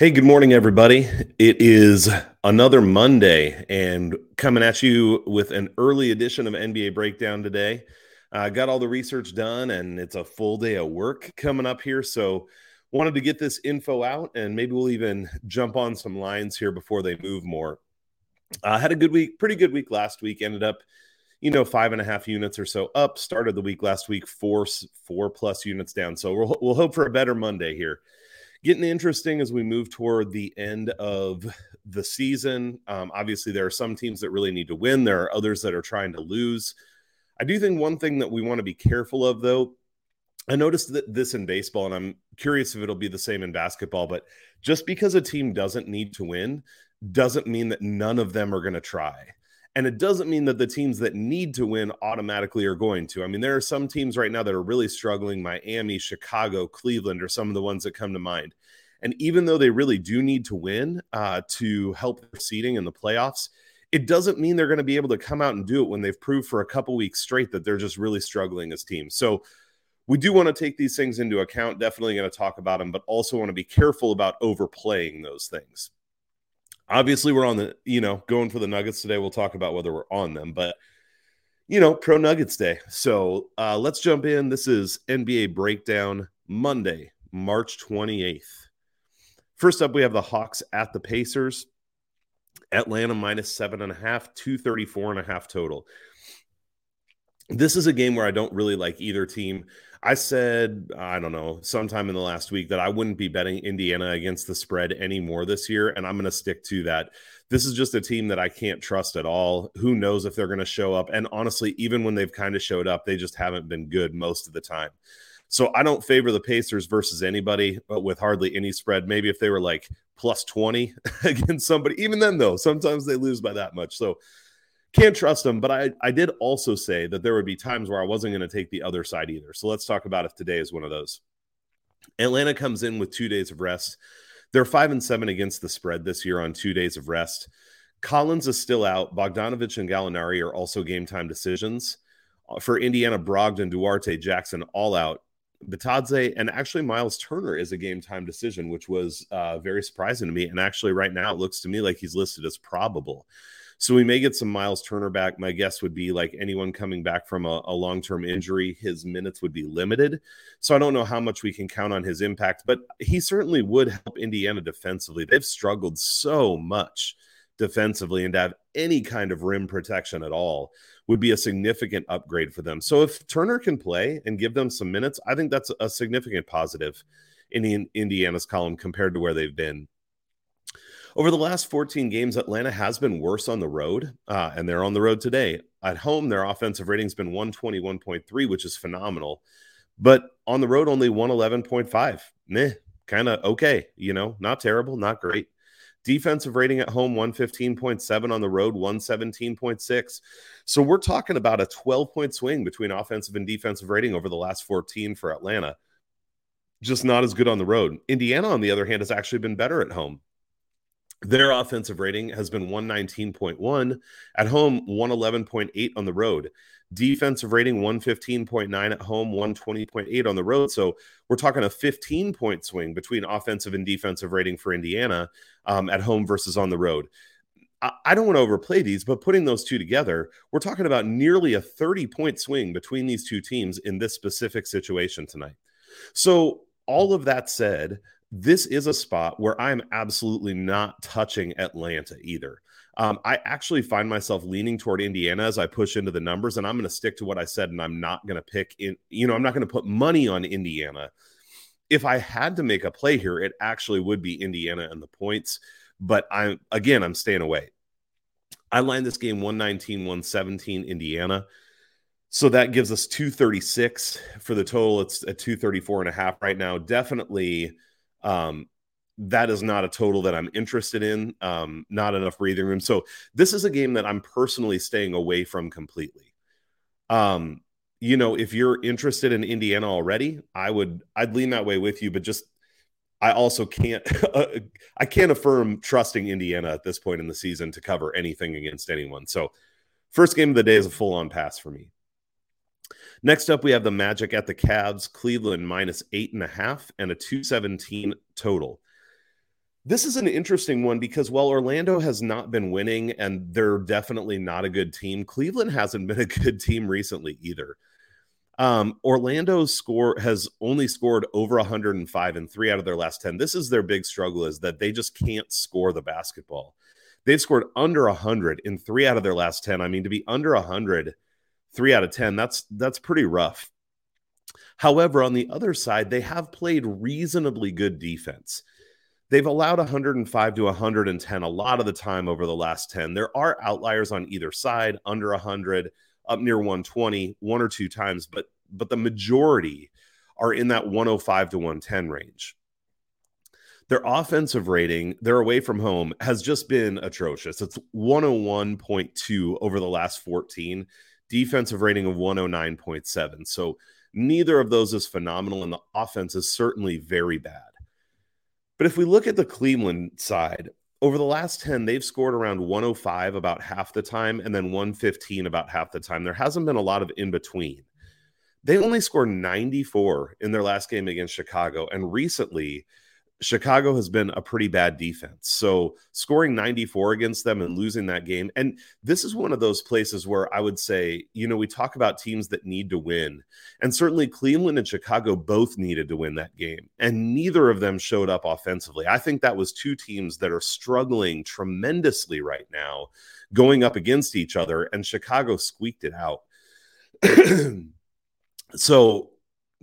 Hey, good morning, everybody. It is another Monday and coming at you with an early edition of NBA Breakdown today. I uh, got all the research done and it's a full day of work coming up here. So, wanted to get this info out and maybe we'll even jump on some lines here before they move more. I uh, had a good week, pretty good week last week. Ended up, you know, five and a half units or so up. Started the week last week, four, four plus units down. So, we'll, we'll hope for a better Monday here getting interesting as we move toward the end of the season. Um, obviously, there are some teams that really need to win, there are others that are trying to lose. I do think one thing that we want to be careful of, though, I noticed that this in baseball, and I'm curious if it'll be the same in basketball, but just because a team doesn't need to win doesn't mean that none of them are going to try. And it doesn't mean that the teams that need to win automatically are going to. I mean, there are some teams right now that are really struggling. Miami, Chicago, Cleveland are some of the ones that come to mind. And even though they really do need to win uh, to help their seeding in the playoffs, it doesn't mean they're going to be able to come out and do it when they've proved for a couple weeks straight that they're just really struggling as teams. So we do want to take these things into account. Definitely going to talk about them, but also want to be careful about overplaying those things obviously we're on the you know going for the nuggets today. We'll talk about whether we're on them but you know pro nuggets day. So uh, let's jump in. This is nba breakdown monday march 28th first up we have the hawks at the pacers. Atlanta minus seven and a half 234 and a half total. This is a game where i don't really like either team I said, I don't know, sometime in the last week that I wouldn't be betting Indiana against the spread anymore this year. And I'm going to stick to that. This is just a team that I can't trust at all. Who knows if they're going to show up? And honestly, even when they've kind of showed up, they just haven't been good most of the time. So I don't favor the Pacers versus anybody, but with hardly any spread. Maybe if they were like plus 20 against somebody, even then, though, sometimes they lose by that much. So can't trust them. But I, I did also say that there would be times where I wasn't going to take the other side either. So let's talk about if today is one of those. Atlanta comes in with two days of rest. They're five and seven against the spread this year on two days of rest. Collins is still out. Bogdanovich and Gallinari are also game time decisions. Uh, for Indiana, Brogdon, Duarte, Jackson all out. Bitadze and actually Miles Turner is a game time decision, which was uh, very surprising to me. And actually, right now, it looks to me like he's listed as probable. So we may get some Miles Turner back. My guess would be like anyone coming back from a, a long term injury, his minutes would be limited. So I don't know how much we can count on his impact, but he certainly would help Indiana defensively. They've struggled so much defensively, and to have any kind of rim protection at all would be a significant upgrade for them. So if Turner can play and give them some minutes, I think that's a significant positive in Indiana's column compared to where they've been. Over the last 14 games, Atlanta has been worse on the road, uh, and they're on the road today. At home, their offensive rating's been 121.3, which is phenomenal. But on the road, only 111.5. Meh, kind of okay. You know, not terrible, not great. Defensive rating at home 115.7 on the road 117.6. So we're talking about a 12 point swing between offensive and defensive rating over the last 14 for Atlanta. Just not as good on the road. Indiana, on the other hand, has actually been better at home. Their offensive rating has been 119.1 at home, 111.8 on the road. Defensive rating 115.9 at home, 120.8 on the road. So we're talking a 15 point swing between offensive and defensive rating for Indiana um, at home versus on the road. I don't want to overplay these, but putting those two together, we're talking about nearly a 30 point swing between these two teams in this specific situation tonight. So, all of that said, this is a spot where I'm absolutely not touching Atlanta either. Um, I actually find myself leaning toward Indiana as I push into the numbers, and I'm going to stick to what I said, and I'm not going to pick in, you know, I'm not going to put money on Indiana. If I had to make a play here, it actually would be Indiana and the points, but I'm again, I'm staying away. I line this game 119, 117, Indiana. So that gives us 236 for the total. It's at 234 and a half right now. Definitely um, that is not a total that I'm interested in. Um, not enough breathing room. So this is a game that I'm personally staying away from completely. Um, you know, if you're interested in Indiana already, I would I'd lean that way with you, but just I also can't I can't affirm trusting Indiana at this point in the season to cover anything against anyone. So first game of the day is a full on pass for me. Next up, we have the Magic at the Cavs, Cleveland minus eight and a half, and a 217 total. This is an interesting one because while Orlando has not been winning and they're definitely not a good team, Cleveland hasn't been a good team recently either. Um, Orlando's score has only scored over 105 in three out of their last 10. This is their big struggle is that they just can't score the basketball. They've scored under 100 in three out of their last 10. I mean, to be under 100, three out of 10, that's that's pretty rough. However, on the other side, they have played reasonably good defense. They've allowed 105 to 110 a lot of the time over the last 10. There are outliers on either side, under 100 up near 120 one or two times, but but the majority are in that 105 to 110 range. Their offensive rating, their away from home, has just been atrocious. It's 101.2 over the last 14, defensive rating of 109.7. So neither of those is phenomenal, and the offense is certainly very bad. But if we look at the Cleveland side, over the last 10, they've scored around 105 about half the time and then 115 about half the time. There hasn't been a lot of in between. They only scored 94 in their last game against Chicago. And recently, Chicago has been a pretty bad defense. So scoring 94 against them and losing that game. And this is one of those places where I would say, you know, we talk about teams that need to win. And certainly Cleveland and Chicago both needed to win that game. And neither of them showed up offensively. I think that was two teams that are struggling tremendously right now going up against each other. And Chicago squeaked it out. so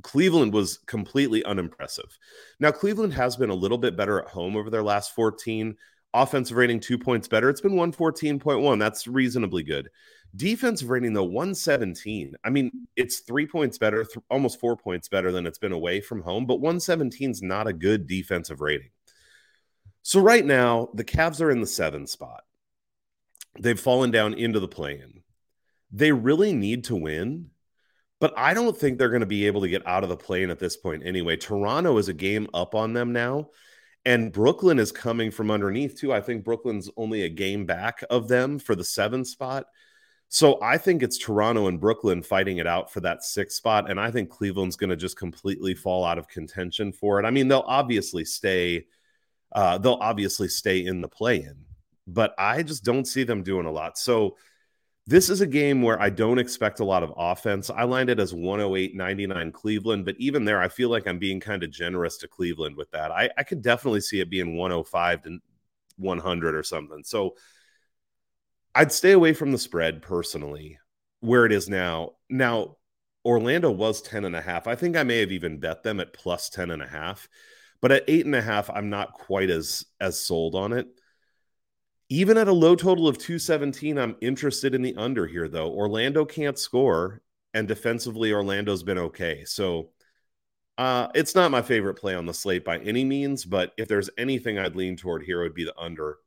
Cleveland was completely unimpressive. Now, Cleveland has been a little bit better at home over their last 14. Offensive rating two points better. It's been 114.1. That's reasonably good. Defensive rating, though, 117. I mean, it's three points better, th- almost four points better than it's been away from home, but 117 is not a good defensive rating. So, right now, the Cavs are in the seven spot. They've fallen down into the play in. They really need to win but I don't think they're going to be able to get out of the plane at this point anyway. Toronto is a game up on them now. And Brooklyn is coming from underneath too. I think Brooklyn's only a game back of them for the seven spot. So I think it's Toronto and Brooklyn fighting it out for that sixth spot. And I think Cleveland's going to just completely fall out of contention for it. I mean, they'll obviously stay, uh, they'll obviously stay in the play in, but I just don't see them doing a lot. So this is a game where I don't expect a lot of offense. I lined it as 108 99 Cleveland, but even there, I feel like I'm being kind of generous to Cleveland with that. I, I could definitely see it being 105 to 100 or something. So I'd stay away from the spread personally where it is now. Now, Orlando was 10 and a half. I think I may have even bet them at plus 10 and a half, but at eight and a half, I'm not quite as as sold on it. Even at a low total of 217, I'm interested in the under here, though. Orlando can't score, and defensively, Orlando's been okay. So uh, it's not my favorite play on the slate by any means, but if there's anything I'd lean toward here, it would be the under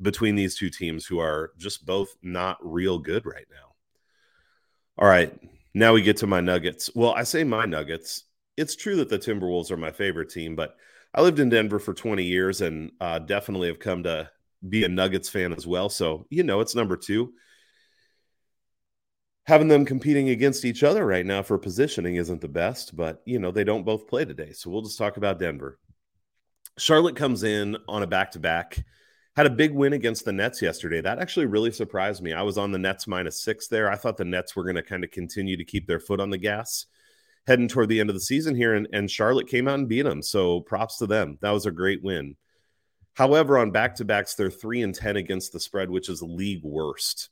between these two teams who are just both not real good right now. All right, now we get to my Nuggets. Well, I say my Nuggets. It's true that the Timberwolves are my favorite team, but I lived in Denver for 20 years and uh, definitely have come to be a Nuggets fan as well. So, you know, it's number two. Having them competing against each other right now for positioning isn't the best, but, you know, they don't both play today. So we'll just talk about Denver. Charlotte comes in on a back to back, had a big win against the Nets yesterday. That actually really surprised me. I was on the Nets minus six there. I thought the Nets were going to kind of continue to keep their foot on the gas heading toward the end of the season here, and, and Charlotte came out and beat them. So props to them. That was a great win. However, on back to backs, they're three and 10 against the spread, which is league worst.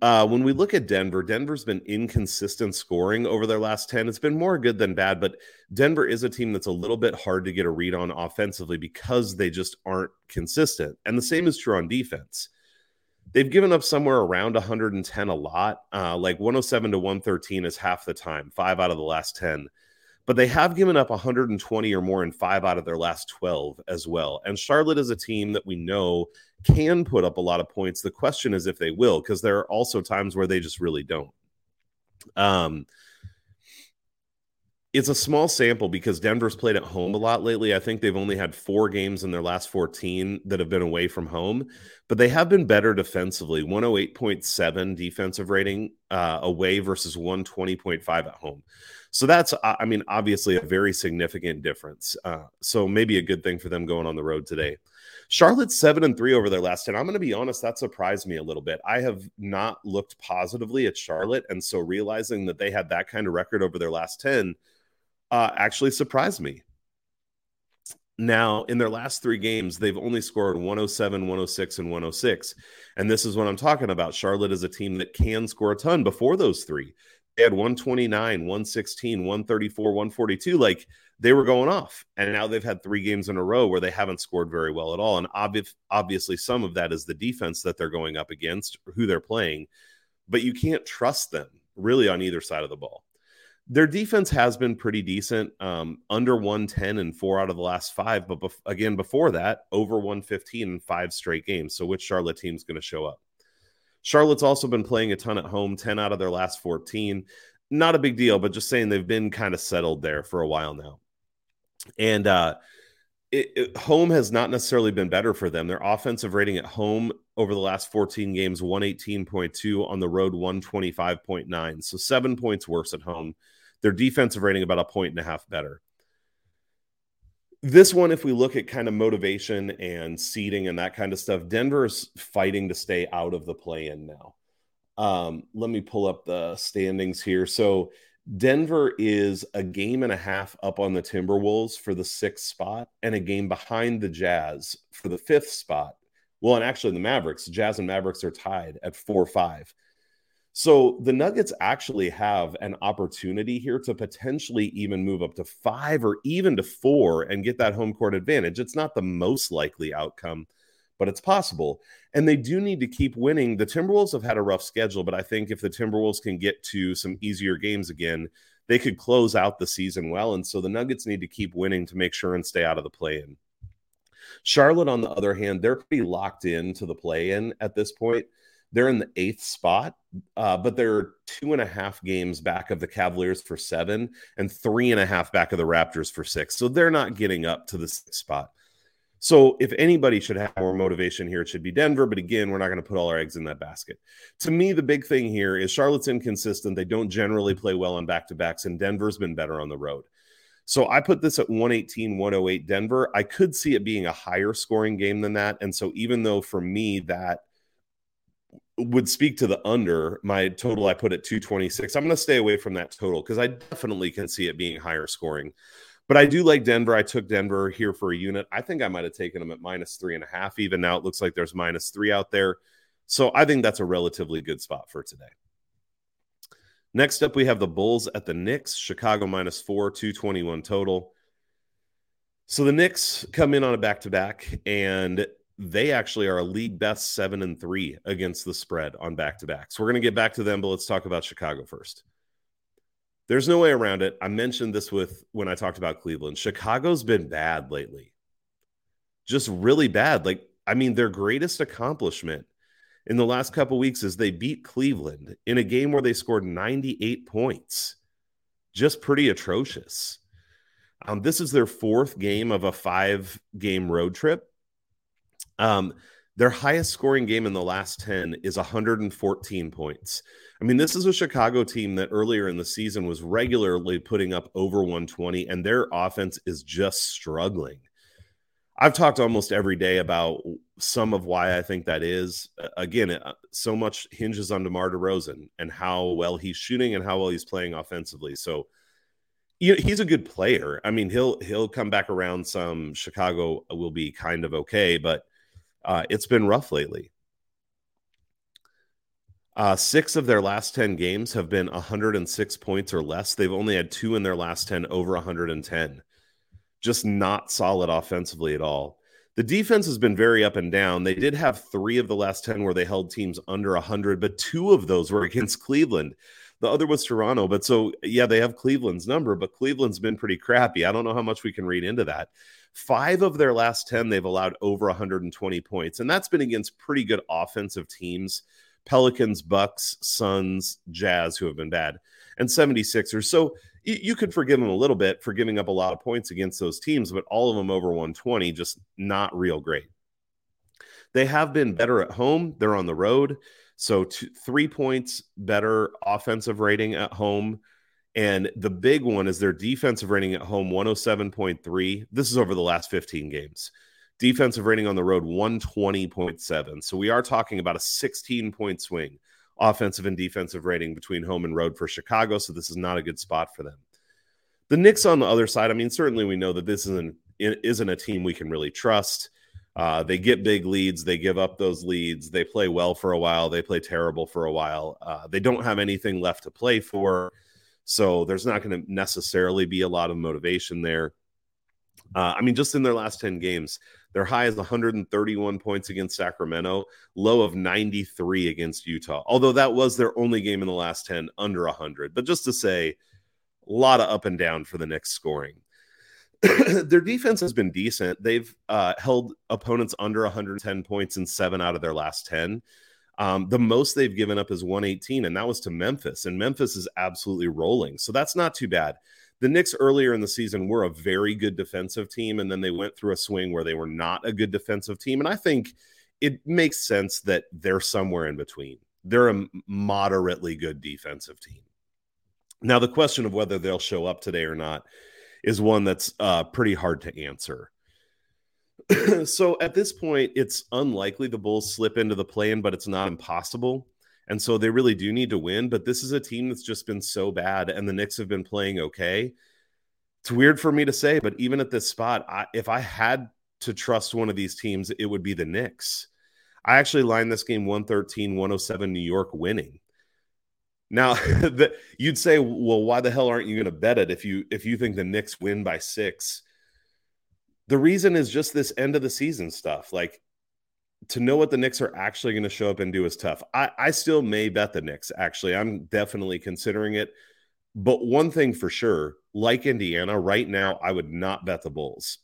Uh, when we look at Denver, Denver's been inconsistent scoring over their last 10. It's been more good than bad, but Denver is a team that's a little bit hard to get a read on offensively because they just aren't consistent. And the same is true on defense. They've given up somewhere around 110 a lot, uh, like 107 to 113 is half the time, five out of the last 10 but they have given up 120 or more in five out of their last 12 as well. And Charlotte is a team that we know can put up a lot of points. The question is if they will, because there are also times where they just really don't. Um, it's a small sample because Denver's played at home a lot lately. I think they've only had four games in their last 14 that have been away from home, but they have been better defensively 108.7 defensive rating uh, away versus 120.5 at home. So that's, I mean, obviously a very significant difference. Uh, so maybe a good thing for them going on the road today. Charlotte's seven and three over their last 10. I'm going to be honest, that surprised me a little bit. I have not looked positively at Charlotte. And so realizing that they had that kind of record over their last 10 uh, actually surprised me. Now, in their last three games, they've only scored 107, 106, and 106. And this is what I'm talking about. Charlotte is a team that can score a ton before those three. They had 129, 116, 134, 142. Like they were going off. And now they've had three games in a row where they haven't scored very well at all. And obvi- obviously, some of that is the defense that they're going up against, who they're playing. But you can't trust them really on either side of the ball their defense has been pretty decent, um, under 110 and four out of the last five. But bef- again, before that, over 115 in five straight games. So, which Charlotte team's going to show up? Charlotte's also been playing a ton at home, 10 out of their last 14. Not a big deal, but just saying they've been kind of settled there for a while now. And uh, it, it, home has not necessarily been better for them. Their offensive rating at home over the last 14 games, 118.2, on the road, 125.9. So seven points worse at home their defensive rating about a point and a half better. This one, if we look at kind of motivation and seeding and that kind of stuff, Denver is fighting to stay out of the play in now. Um, let me pull up the standings here. So Denver is a game and a half up on the Timberwolves for the sixth spot and a game behind the Jazz for the fifth spot. Well, and actually the Mavericks, Jazz and Mavericks are tied at 4 5. So the Nuggets actually have an opportunity here to potentially even move up to five or even to four and get that home court advantage. It's not the most likely outcome, but it's possible. And they do need to keep winning. The Timberwolves have had a rough schedule, but I think if the Timberwolves can get to some easier games again, they could close out the season well. And so the Nuggets need to keep winning to make sure and stay out of the play in. Charlotte, on the other hand, they're pretty locked in to the play in at this point. They're in the eighth spot, uh, but they're two and a half games back of the Cavaliers for seven and three and a half back of the Raptors for six. So they're not getting up to the sixth spot. So if anybody should have more motivation here, it should be Denver. But again, we're not going to put all our eggs in that basket. To me, the big thing here is Charlotte's inconsistent. They don't generally play well on back to backs, and Denver's been better on the road. So I put this at 118, 108 Denver. I could see it being a higher scoring game than that. And so even though for me that would speak to the under. My total I put at 226. I'm going to stay away from that total because I definitely can see it being higher scoring. But I do like Denver. I took Denver here for a unit. I think I might have taken them at minus three and a half. Even now, it looks like there's minus three out there. So I think that's a relatively good spot for today. Next up, we have the Bulls at the Knicks. Chicago minus four, 221 total. So the Knicks come in on a back to back, and they actually are a league best seven and three against the spread on back to back. So we're going to get back to them, but let's talk about Chicago first. There's no way around it. I mentioned this with when I talked about Cleveland. Chicago's been bad lately, just really bad. Like, I mean, their greatest accomplishment in the last couple weeks is they beat Cleveland in a game where they scored 98 points. Just pretty atrocious. Um, this is their fourth game of a five game road trip um, their highest scoring game in the last 10 is 114 points. I mean, this is a Chicago team that earlier in the season was regularly putting up over 120, and their offense is just struggling. I've talked almost every day about some of why I think that is. Again, uh, so much hinges on DeMar DeRozan and how well he's shooting and how well he's playing offensively. So, he's a good player. I mean, he'll he'll come back around. Some Chicago will be kind of okay, but uh, it's been rough lately. Uh, six of their last 10 games have been 106 points or less. They've only had two in their last 10 over 110. Just not solid offensively at all. The defense has been very up and down. They did have three of the last 10 where they held teams under 100, but two of those were against Cleveland. The other was Toronto. But so, yeah, they have Cleveland's number, but Cleveland's been pretty crappy. I don't know how much we can read into that. Five of their last 10, they've allowed over 120 points. And that's been against pretty good offensive teams Pelicans, Bucks, Suns, Jazz, who have been bad, and 76ers. So you could forgive them a little bit for giving up a lot of points against those teams, but all of them over 120, just not real great. They have been better at home. They're on the road. So two, three points better offensive rating at home And the big one is their defensive rating at home 107.3. This is over the last 15 games. Defensive rating on the road 120.7. So we are talking about a 16 point swing, offensive and defensive rating between home and road for Chicago. So this is not a good spot for them. The Knicks on the other side, I mean, certainly we know that this isn't isn't a team we can really trust. Uh, they get big leads, they give up those leads, they play well for a while, they play terrible for a while. Uh, they don't have anything left to play for. So there's not going to necessarily be a lot of motivation there. Uh, I mean, just in their last 10 games, their high is 131 points against Sacramento, low of 93 against Utah. Although that was their only game in the last 10 under 100. But just to say, a lot of up and down for the Knicks scoring. their defense has been decent. They've uh, held opponents under 110 points in seven out of their last 10. Um, the most they've given up is 118, and that was to Memphis. And Memphis is absolutely rolling. So that's not too bad. The Knicks earlier in the season were a very good defensive team, and then they went through a swing where they were not a good defensive team. And I think it makes sense that they're somewhere in between. They're a moderately good defensive team. Now, the question of whether they'll show up today or not is one that's uh, pretty hard to answer. so at this point, it's unlikely the Bulls slip into the play-in, but it's not impossible. And so they really do need to win. But this is a team that's just been so bad, and the Knicks have been playing okay. It's weird for me to say, but even at this spot, I, if I had to trust one of these teams, it would be the Knicks. I actually lined this game 113 107 New York winning. Now, the, you'd say, well, why the hell aren't you going to bet it if you if you think the Knicks win by six? The reason is just this end of the season stuff. Like to know what the Knicks are actually going to show up and do is tough. I, I still may bet the Knicks. Actually, I'm definitely considering it. But one thing for sure, like Indiana, right now, I would not bet the Bulls.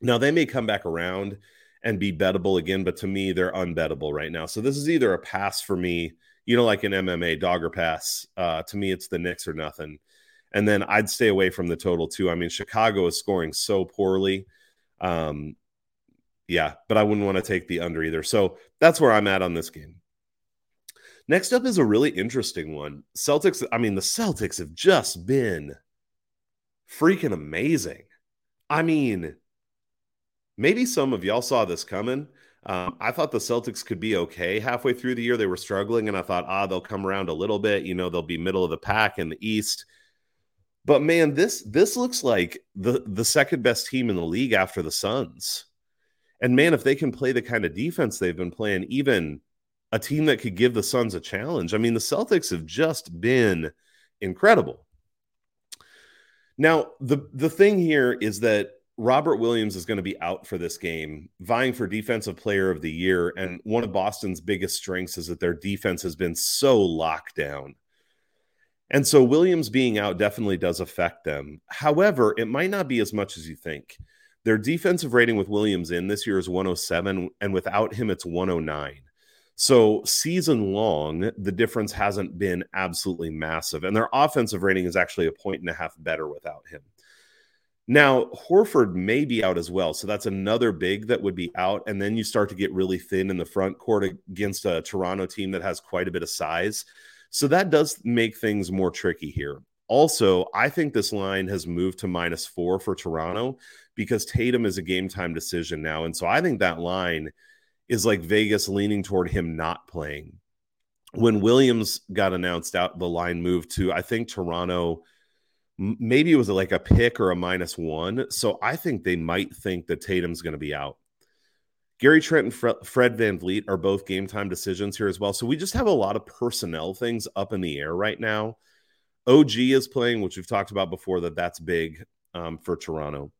Now they may come back around and be bettable again, but to me, they're unbettable right now. So this is either a pass for me you know, like an MMA dogger pass. Uh, to me, it's the Knicks or nothing. And then I'd stay away from the total too. I mean, Chicago is scoring so poorly. Um, yeah, but I wouldn't want to take the under either. So that's where I'm at on this game. Next up is a really interesting one. Celtics, I mean, the Celtics have just been freaking amazing. I mean, maybe some of y'all saw this coming. Um, I thought the Celtics could be okay halfway through the year. They were struggling, and I thought, ah, they'll come around a little bit. You know, they'll be middle of the pack in the East. But man, this this looks like the the second best team in the league after the Suns. And man, if they can play the kind of defense they've been playing, even a team that could give the Suns a challenge. I mean, the Celtics have just been incredible. Now, the the thing here is that Robert Williams is going to be out for this game, vying for Defensive Player of the Year. And one of Boston's biggest strengths is that their defense has been so locked down. And so Williams being out definitely does affect them. However, it might not be as much as you think. Their defensive rating with Williams in this year is 107, and without him, it's 109. So, season long, the difference hasn't been absolutely massive. And their offensive rating is actually a point and a half better without him. Now, Horford may be out as well. So that's another big that would be out. And then you start to get really thin in the front court against a Toronto team that has quite a bit of size. So that does make things more tricky here. Also, I think this line has moved to minus four for Toronto because Tatum is a game time decision now. And so I think that line is like Vegas leaning toward him not playing. When Williams got announced out, the line moved to, I think, Toronto maybe it was like a pick or a minus one. So I think they might think that Tatum's going to be out. Gary Trent and Fred VanVleet are both game time decisions here as well. So we just have a lot of personnel things up in the air right now. OG is playing, which we've talked about before, that that's big um, for Toronto.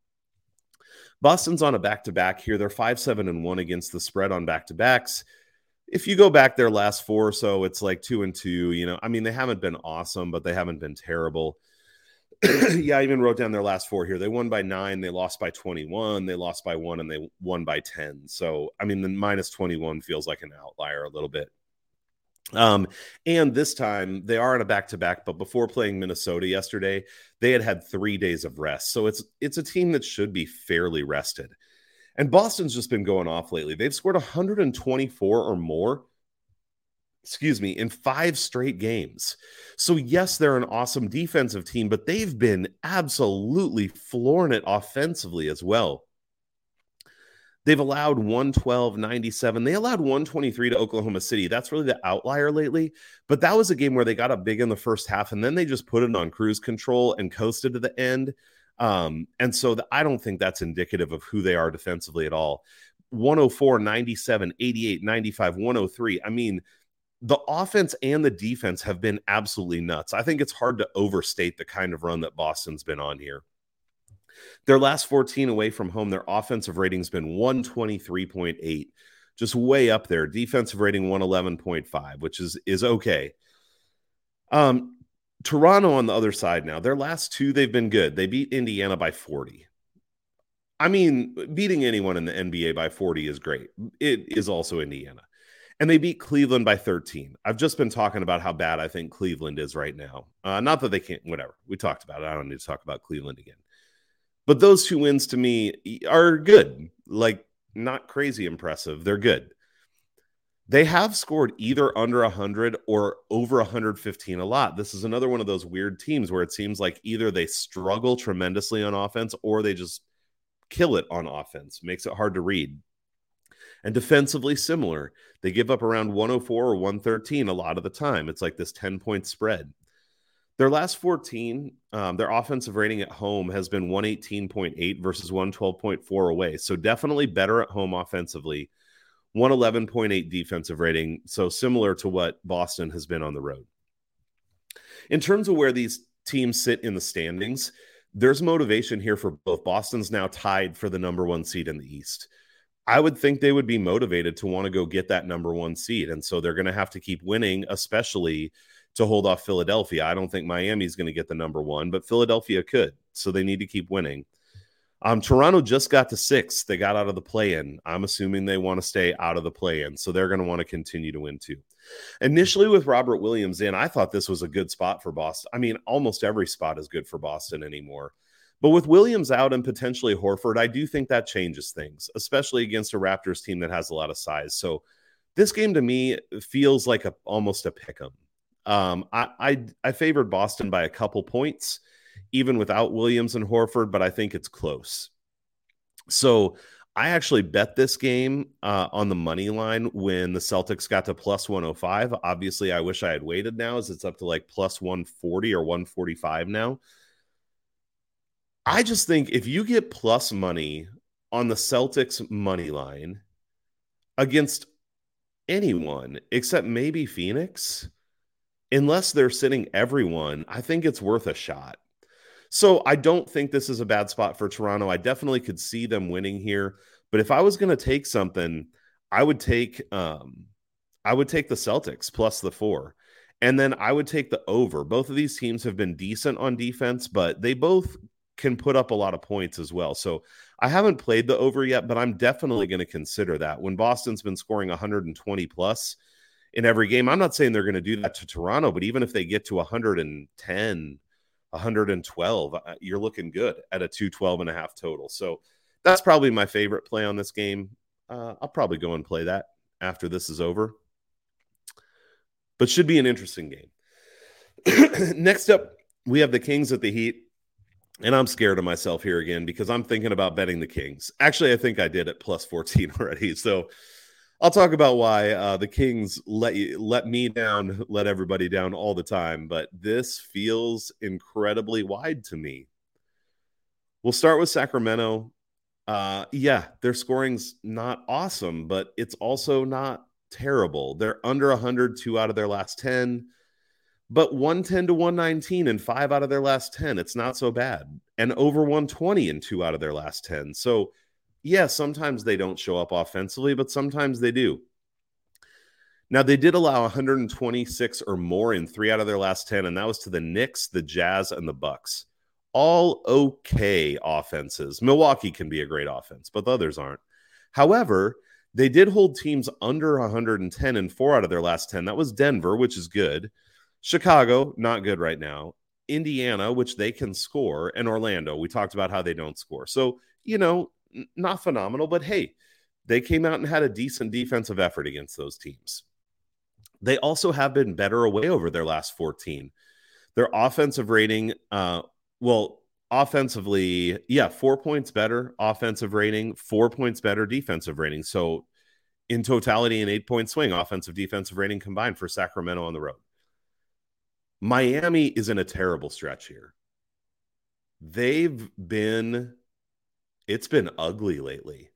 Boston's on a back to back here. They're 5 7 and 1 against the spread on back to backs. If you go back their last four or so, it's like 2 and 2. You know, I mean, they haven't been awesome, but they haven't been terrible. yeah, I even wrote down their last four here. They won by nine, they lost by 21, they lost by one, and they won by 10. So, I mean, the minus 21 feels like an outlier a little bit. Um, and this time they are on a back to back, but before playing Minnesota yesterday, they had had three days of rest. So it's it's a team that should be fairly rested. And Boston's just been going off lately. They've scored 124 or more excuse me, in five straight games. So, yes, they're an awesome defensive team, but they've been absolutely flooring it offensively as well. They've allowed 112, 97. They allowed 123 to Oklahoma City. That's really the outlier lately. But that was a game where they got up big in the first half and then they just put it on cruise control and coasted to the end. Um, and so the, I don't think that's indicative of who they are defensively at all. 104, 97, 88, 95, 103. I mean, the offense and the defense have been absolutely nuts. I think it's hard to overstate the kind of run that Boston's been on here. Their last 14 away from home, their offensive rating's been 123.8, just way up there. Defensive rating 111.5, which is is okay. Um, Toronto on the other side now, their last two, they've been good. They beat Indiana by 40. I mean, beating anyone in the NBA by 40 is great. It is also Indiana. And they beat Cleveland by 13. I've just been talking about how bad I think Cleveland is right now. Uh, not that they can't, whatever. We talked about it. I don't need to talk about Cleveland again. But those two wins to me are good. Like, not crazy impressive. They're good. They have scored either under 100 or over 115 a lot. This is another one of those weird teams where it seems like either they struggle tremendously on offense or they just kill it on offense. Makes it hard to read. And defensively, similar. They give up around 104 or 113 a lot of the time. It's like this 10 point spread. Their last 14, um, their offensive rating at home has been 118.8 versus 112.4 away. So definitely better at home offensively 111.8 defensive rating. So similar to what Boston has been on the road. In terms of where these teams sit in the standings, there's motivation here for both. Boston's now tied for the number one seed in the East. I would think they would be motivated to want to go get that number one seed. And so they're going to have to keep winning, especially to hold off Philadelphia. I don't think Miami's going to get the number one, but Philadelphia could. So they need to keep winning. Um, Toronto just got to six. They got out of the play in. I'm assuming they want to stay out of the play in. So they're going to want to continue to win too. Initially, with Robert Williams in, I thought this was a good spot for Boston. I mean, almost every spot is good for Boston anymore. But with Williams out and potentially Horford, I do think that changes things, especially against a Raptors team that has a lot of size. So this game to me feels like a almost a pick 'em. Um, I, I I favored Boston by a couple points even without Williams and Horford, but I think it's close. So I actually bet this game uh, on the money line when the Celtics got to plus 105. Obviously, I wish I had waited now as it's up to like plus 140 or 145 now. I just think if you get plus money on the Celtics money line against anyone except maybe Phoenix, unless they're sitting everyone, I think it's worth a shot. So I don't think this is a bad spot for Toronto. I definitely could see them winning here. But if I was going to take something, I would take um I would take the Celtics plus the 4. And then I would take the over. Both of these teams have been decent on defense, but they both can put up a lot of points as well. So I haven't played the over yet, but I'm definitely going to consider that. When Boston's been scoring 120 plus in every game, I'm not saying they're going to do that to Toronto, but even if they get to 110 112 uh, you're looking good at a 212 and a half total. So that's probably my favorite play on this game. Uh, i'll probably go and play that after this is over. But should be an interesting game. Next up we have the kings at the heat and i'm scared of myself here again because i'm thinking about betting the kings actually i think i did at plus 14 already so I'll talk about why uh, the Kings let you let me down, let everybody down all the time, but this feels incredibly wide to me. We'll start with Sacramento. Uh, yeah, their scoring's not awesome, but it's also not terrible. They're under 100 two out of their last 10, but 110 to 119 and five out of their last 10. It's not so bad. And over 120 in two out of their last 10. So yeah, sometimes they don't show up offensively, but sometimes they do. Now they did allow 126 or more in three out of their last 10, and that was to the Knicks, the Jazz, and the Bucks. All okay offenses. Milwaukee can be a great offense, but the others aren't. However, they did hold teams under 110 in four out of their last 10. That was Denver, which is good. Chicago, not good right now. Indiana, which they can score, and Orlando. We talked about how they don't score. So, you know, not phenomenal, but hey, they came out and had a decent defensive effort against those teams. They also have been better away over their last 14. Their offensive rating, uh, well, offensively, yeah, four points better offensive rating, four points better defensive rating. So in totality, an eight point swing, offensive defensive rating combined for Sacramento on the road. Miami is in a terrible stretch here. They've been, it's been ugly lately.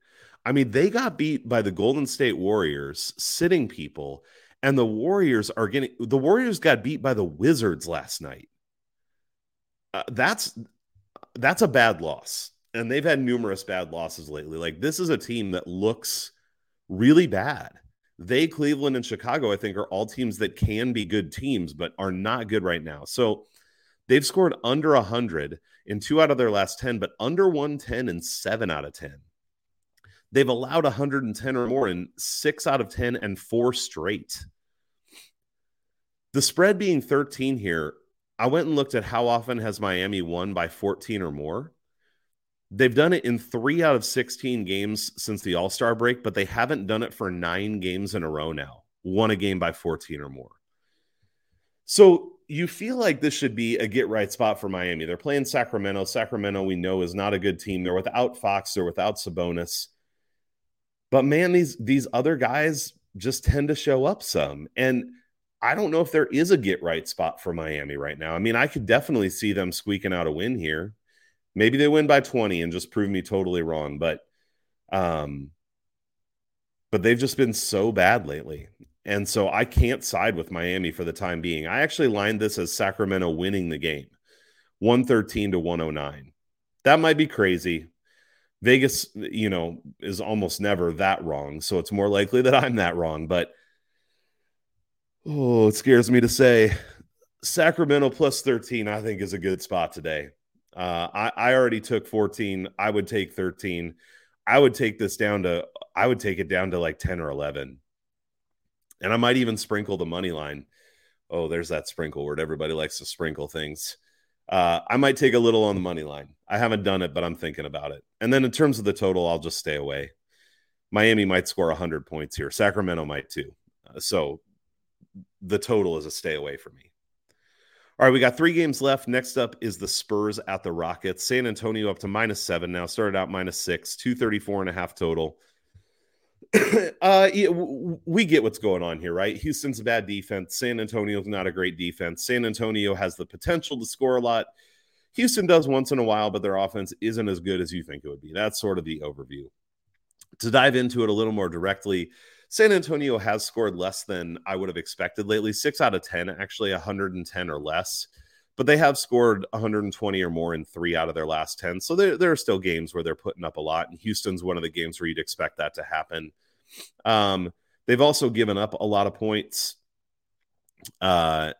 I mean, they got beat by the Golden State Warriors, sitting people, and the Warriors are getting, the Warriors got beat by the Wizards last night. Uh, that's that's a bad loss. And they've had numerous bad losses lately. Like this is a team that looks really bad. They, Cleveland, and Chicago, I think, are all teams that can be good teams, but are not good right now. So they've scored under 100 in two out of their last 10, but under 110 in seven out of 10. They've allowed 110 or more in six out of 10 and four straight. The spread being 13 here I went and looked at how often has Miami won by 14 or more. They've done it in three out of 16 games since the All Star break, but they haven't done it for nine games in a row now, won a game by 14 or more. So you feel like this should be a get right spot for Miami. They're playing Sacramento. Sacramento, we know, is not a good team. They're without Fox, they're without Sabonis. But man, these these other guys just tend to show up some. And I don't know if there is a get right spot for Miami right now. I mean, I could definitely see them squeaking out a win here. Maybe they win by 20 and just prove me totally wrong, but um but they've just been so bad lately. And so I can't side with Miami for the time being. I actually lined this as Sacramento winning the game. 113 to 109. That might be crazy. Vegas, you know, is almost never that wrong, so it's more likely that I'm that wrong, but Oh, it scares me to say Sacramento plus 13, I think, is a good spot today. Uh, I, I already took 14. I would take 13. I would take this down to, I would take it down to like 10 or 11. And I might even sprinkle the money line. Oh, there's that sprinkle word. Everybody likes to sprinkle things. Uh, I might take a little on the money line. I haven't done it, but I'm thinking about it. And then in terms of the total, I'll just stay away. Miami might score 100 points here. Sacramento might too. Uh, so the total is a stay away for me. All right, we got three games left. Next up is the Spurs at the Rockets. San Antonio up to minus seven now, started out minus six, 234 and a half total. uh, yeah, we get what's going on here, right? Houston's a bad defense. San Antonio's not a great defense. San Antonio has the potential to score a lot. Houston does once in a while, but their offense isn't as good as you think it would be. That's sort of the overview. To dive into it a little more directly, San Antonio has scored less than I would have expected lately. Six out of 10, actually 110 or less. But they have scored 120 or more in three out of their last 10. So there, there are still games where they're putting up a lot. And Houston's one of the games where you'd expect that to happen. Um, they've also given up a lot of points uh,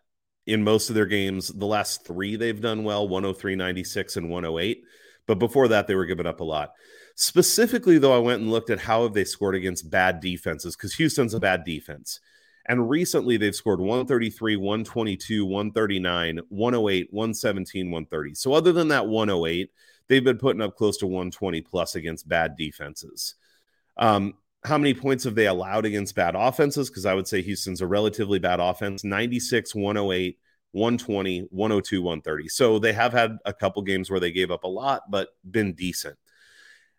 in most of their games. The last three they've done well 103, 96, and 108. But before that, they were giving up a lot. Specifically, though, I went and looked at how have they scored against bad defenses because Houston's a bad defense. And recently they've scored 133, 122, 139, 108, 117, 130. So other than that 108, they've been putting up close to 120 plus against bad defenses. Um, how many points have they allowed against bad offenses? Because I would say Houston's a relatively bad offense 96, 108, 120, 102, 130. So they have had a couple games where they gave up a lot, but been decent.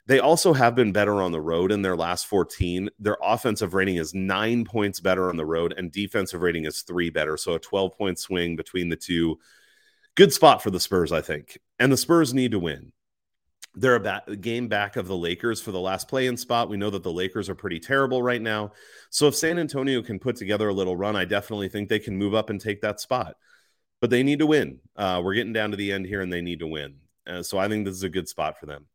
They also have been better on the road in their last 14. Their offensive rating is nine points better on the road, and defensive rating is three better. So a 12 point swing between the two. Good spot for the Spurs, I think. And the Spurs need to win. They're a ba- game back of the Lakers for the last play in spot. We know that the Lakers are pretty terrible right now. So if San Antonio can put together a little run, I definitely think they can move up and take that spot. But they need to win. Uh, we're getting down to the end here, and they need to win. Uh, so I think this is a good spot for them.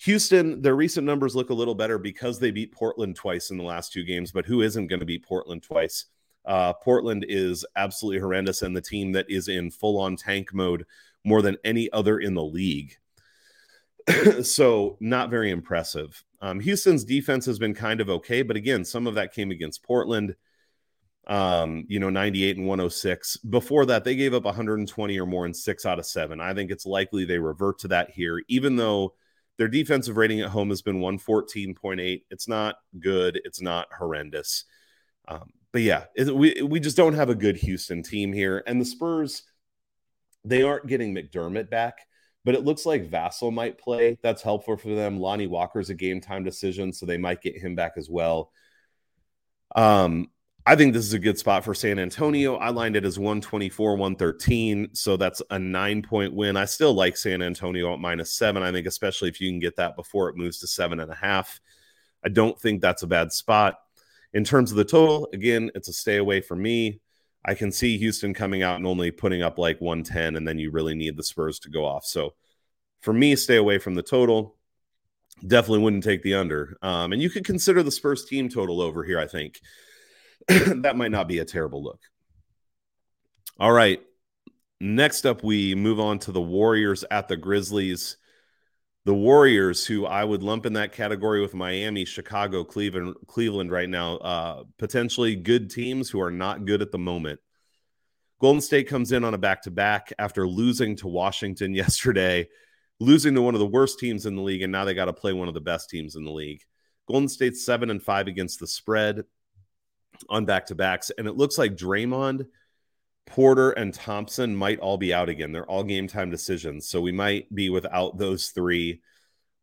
Houston, their recent numbers look a little better because they beat Portland twice in the last two games, but who isn't going to beat Portland twice? Uh, Portland is absolutely horrendous and the team that is in full on tank mode more than any other in the league. so, not very impressive. Um, Houston's defense has been kind of okay, but again, some of that came against Portland. Um, you know, 98 and 106. Before that, they gave up 120 or more in six out of seven. I think it's likely they revert to that here, even though their defensive rating at home has been 114.8. It's not good. It's not horrendous. Um, but yeah, we we just don't have a good Houston team here, and the Spurs they aren't getting McDermott back, but it looks like Vassell might play. That's helpful for them. Lonnie Walker's a game time decision, so they might get him back as well. Um, I think this is a good spot for San Antonio. I lined it as 124, 113. So that's a nine point win. I still like San Antonio at minus seven. I think, especially if you can get that before it moves to seven and a half. I don't think that's a bad spot. In terms of the total, again, it's a stay away for me. I can see Houston coming out and only putting up like 110, and then you really need the Spurs to go off. So for me, stay away from the total. Definitely wouldn't take the under. Um, and you could consider the Spurs team total over here, I think. that might not be a terrible look. All right. Next up, we move on to the Warriors at the Grizzlies. The Warriors, who I would lump in that category with Miami, Chicago, Cleveland, Cleveland right now, uh, potentially good teams who are not good at the moment. Golden State comes in on a back to back after losing to Washington yesterday, losing to one of the worst teams in the league, and now they got to play one of the best teams in the league. Golden State's seven and five against the spread on back to backs, and it looks like Draymond Porter and Thompson might all be out again. They're all game time decisions. So we might be without those three.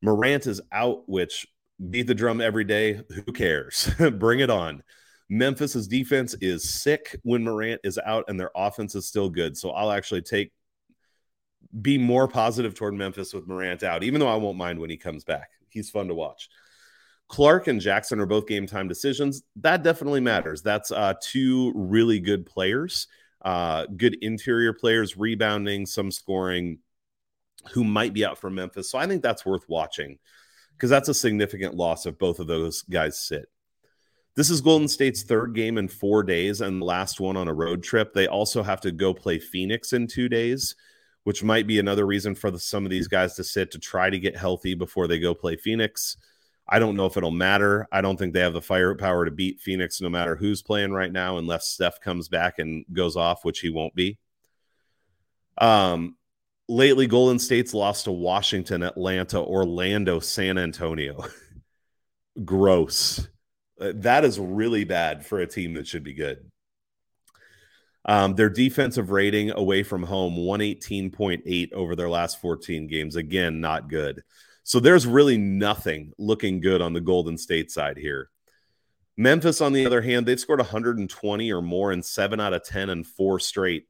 Morant is out, which beat the drum every day. Who cares? Bring it on. Memphis's defense is sick when Morant is out, and their offense is still good. So I'll actually take be more positive toward Memphis with Morant out, even though I won't mind when he comes back. He's fun to watch. Clarke and Jackson are both game time decisions. That definitely matters. That's uh, two really good players uh, good interior players, rebounding, some scoring, who might be out for Memphis. So I think that's worth watching because that's a significant loss if both of those guys sit. This is Golden State's third game in four days and last one on a road trip. They also have to go play Phoenix in two days, which might be another reason for the, some of these guys to sit to try to get healthy before they go play Phoenix. I don't know if it'll matter. I don't think they have the firepower to beat Phoenix no matter who's playing right now, unless Steph comes back and goes off, which he won't be. Um, lately, Golden State's lost to Washington, Atlanta, Orlando, San Antonio. Gross. Uh, that is really bad for a team that should be good. Um, their defensive rating away from home, 118.8 over their last 14 games. Again, not good. So there's really nothing looking good on the Golden State side here. Memphis, on the other hand, they've scored 120 or more in seven out of 10 and four straight.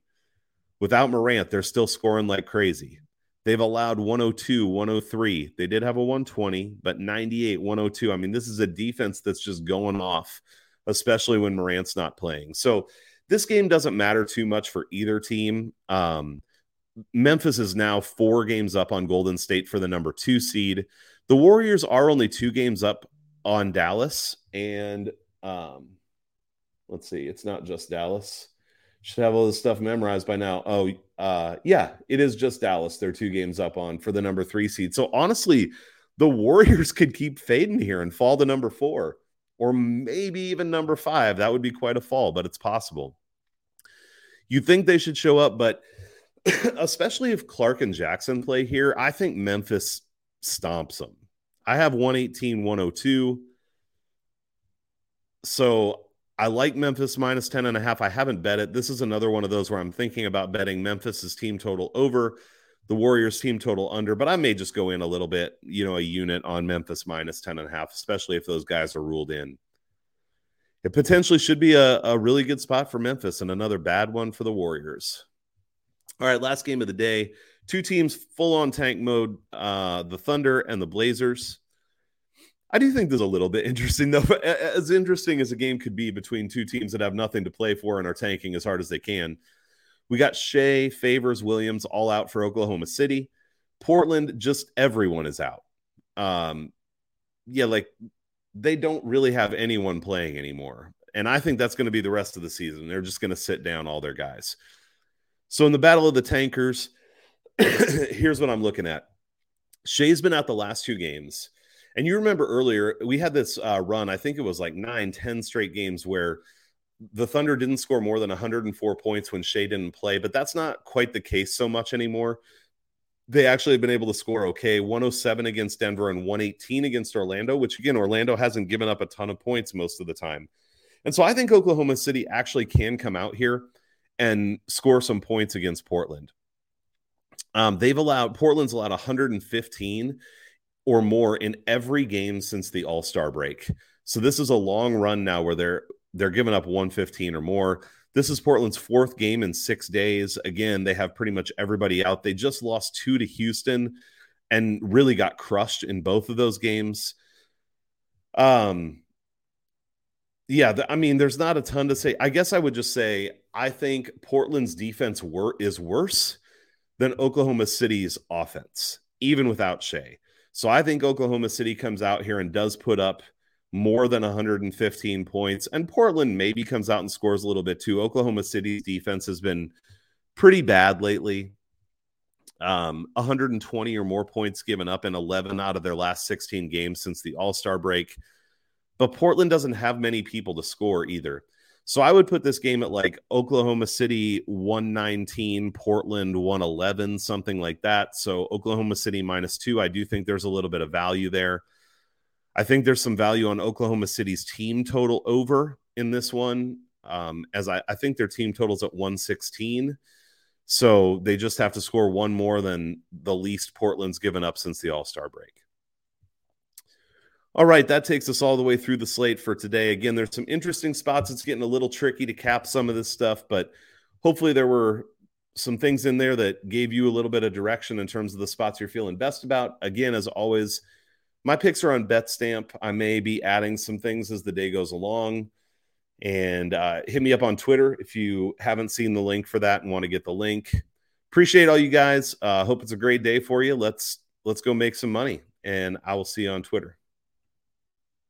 Without Morant, they're still scoring like crazy. They've allowed 102, 103. They did have a 120, but 98, 102. I mean, this is a defense that's just going off, especially when Morant's not playing. So this game doesn't matter too much for either team. Um, Memphis is now four games up on Golden State for the number two seed. The Warriors are only two games up on Dallas. And um, let's see, it's not just Dallas. Should have all this stuff memorized by now. Oh, uh, yeah, it is just Dallas. They're two games up on for the number three seed. So honestly, the Warriors could keep fading here and fall to number four or maybe even number five. That would be quite a fall, but it's possible. You think they should show up, but especially if Clarke and Jackson play here, I think Memphis stomps them. I have 118, 102. So I like Memphis minus 10 and a half. I haven't bet it. This is another one of those where I'm thinking about betting Memphis's team total over the Warriors team total under, but I may just go in a little bit, you know, a unit on Memphis minus 10 and a half, especially if those guys are ruled in. It potentially should be a, a really good spot for Memphis and another bad one for the Warriors. All right, last game of the day. Two teams full on tank mode uh, the Thunder and the Blazers. I do think this is a little bit interesting, though. As interesting as a game could be between two teams that have nothing to play for and are tanking as hard as they can. We got Shai, Favors, Williams all out for Oklahoma City. Portland, just everyone is out. Um, yeah, like they don't really have anyone playing anymore. And I think that's going to be the rest of the season. They're just going to sit down all their guys. So in the Battle of the Tankers, here's what I'm looking at. Shai's been out the last two games. And you remember earlier, we had this uh, run, I think it was like nine, 10 straight games where the Thunder didn't score more than 104 points when Shai didn't play, but that's not quite the case so much anymore. They actually have been able to score okay 107 against Denver and 118 against Orlando, which again, Orlando hasn't given up a ton of points most of the time. And so I think Oklahoma City actually can come out here and score some points against Portland. Um, they've allowed Portland's allowed 115 or more in every game since the All Star break. So this is a long run now where they're they're giving up 115 or more. This is Portland's fourth game in six days. Again, they have pretty much everybody out. They just lost two to Houston and really got crushed in both of those games. Um, yeah, the, I mean, there's not a ton to say. I guess I would just say I think Portland's defense wor- is worse than Oklahoma City's offense, even without Shai. So I think Oklahoma City comes out here and does put up more than 115 points, and Portland maybe comes out and scores a little bit too. Oklahoma City's defense has been pretty bad lately. Um, 120 or more points given up in 11 out of their last 16 games since the All Star break. But Portland doesn't have many people to score either. So I would put this game at like Oklahoma City 119, Portland 111, something like that. So Oklahoma City minus two. I do think there's a little bit of value there. I think there's some value on Oklahoma City's team total over in this one, um, as I, I think their team totals at 116. So they just have to score one more than the least Portland's given up since the All Star break. All right, that takes us all the way through the slate for today. Again, there's some interesting spots. It's getting a little tricky to cap some of this stuff, but hopefully there were some things in there that gave you a little bit of direction in terms of the spots you're feeling best about. Again, as always, my picks are on Betstamp. I may be adding some things as the day goes along. And uh, hit me up on Twitter if you haven't seen the link for that and want to get the link. Appreciate all you guys. Uh, hope it's a great day for you. Let's let's go make some money, and I will see you on Twitter.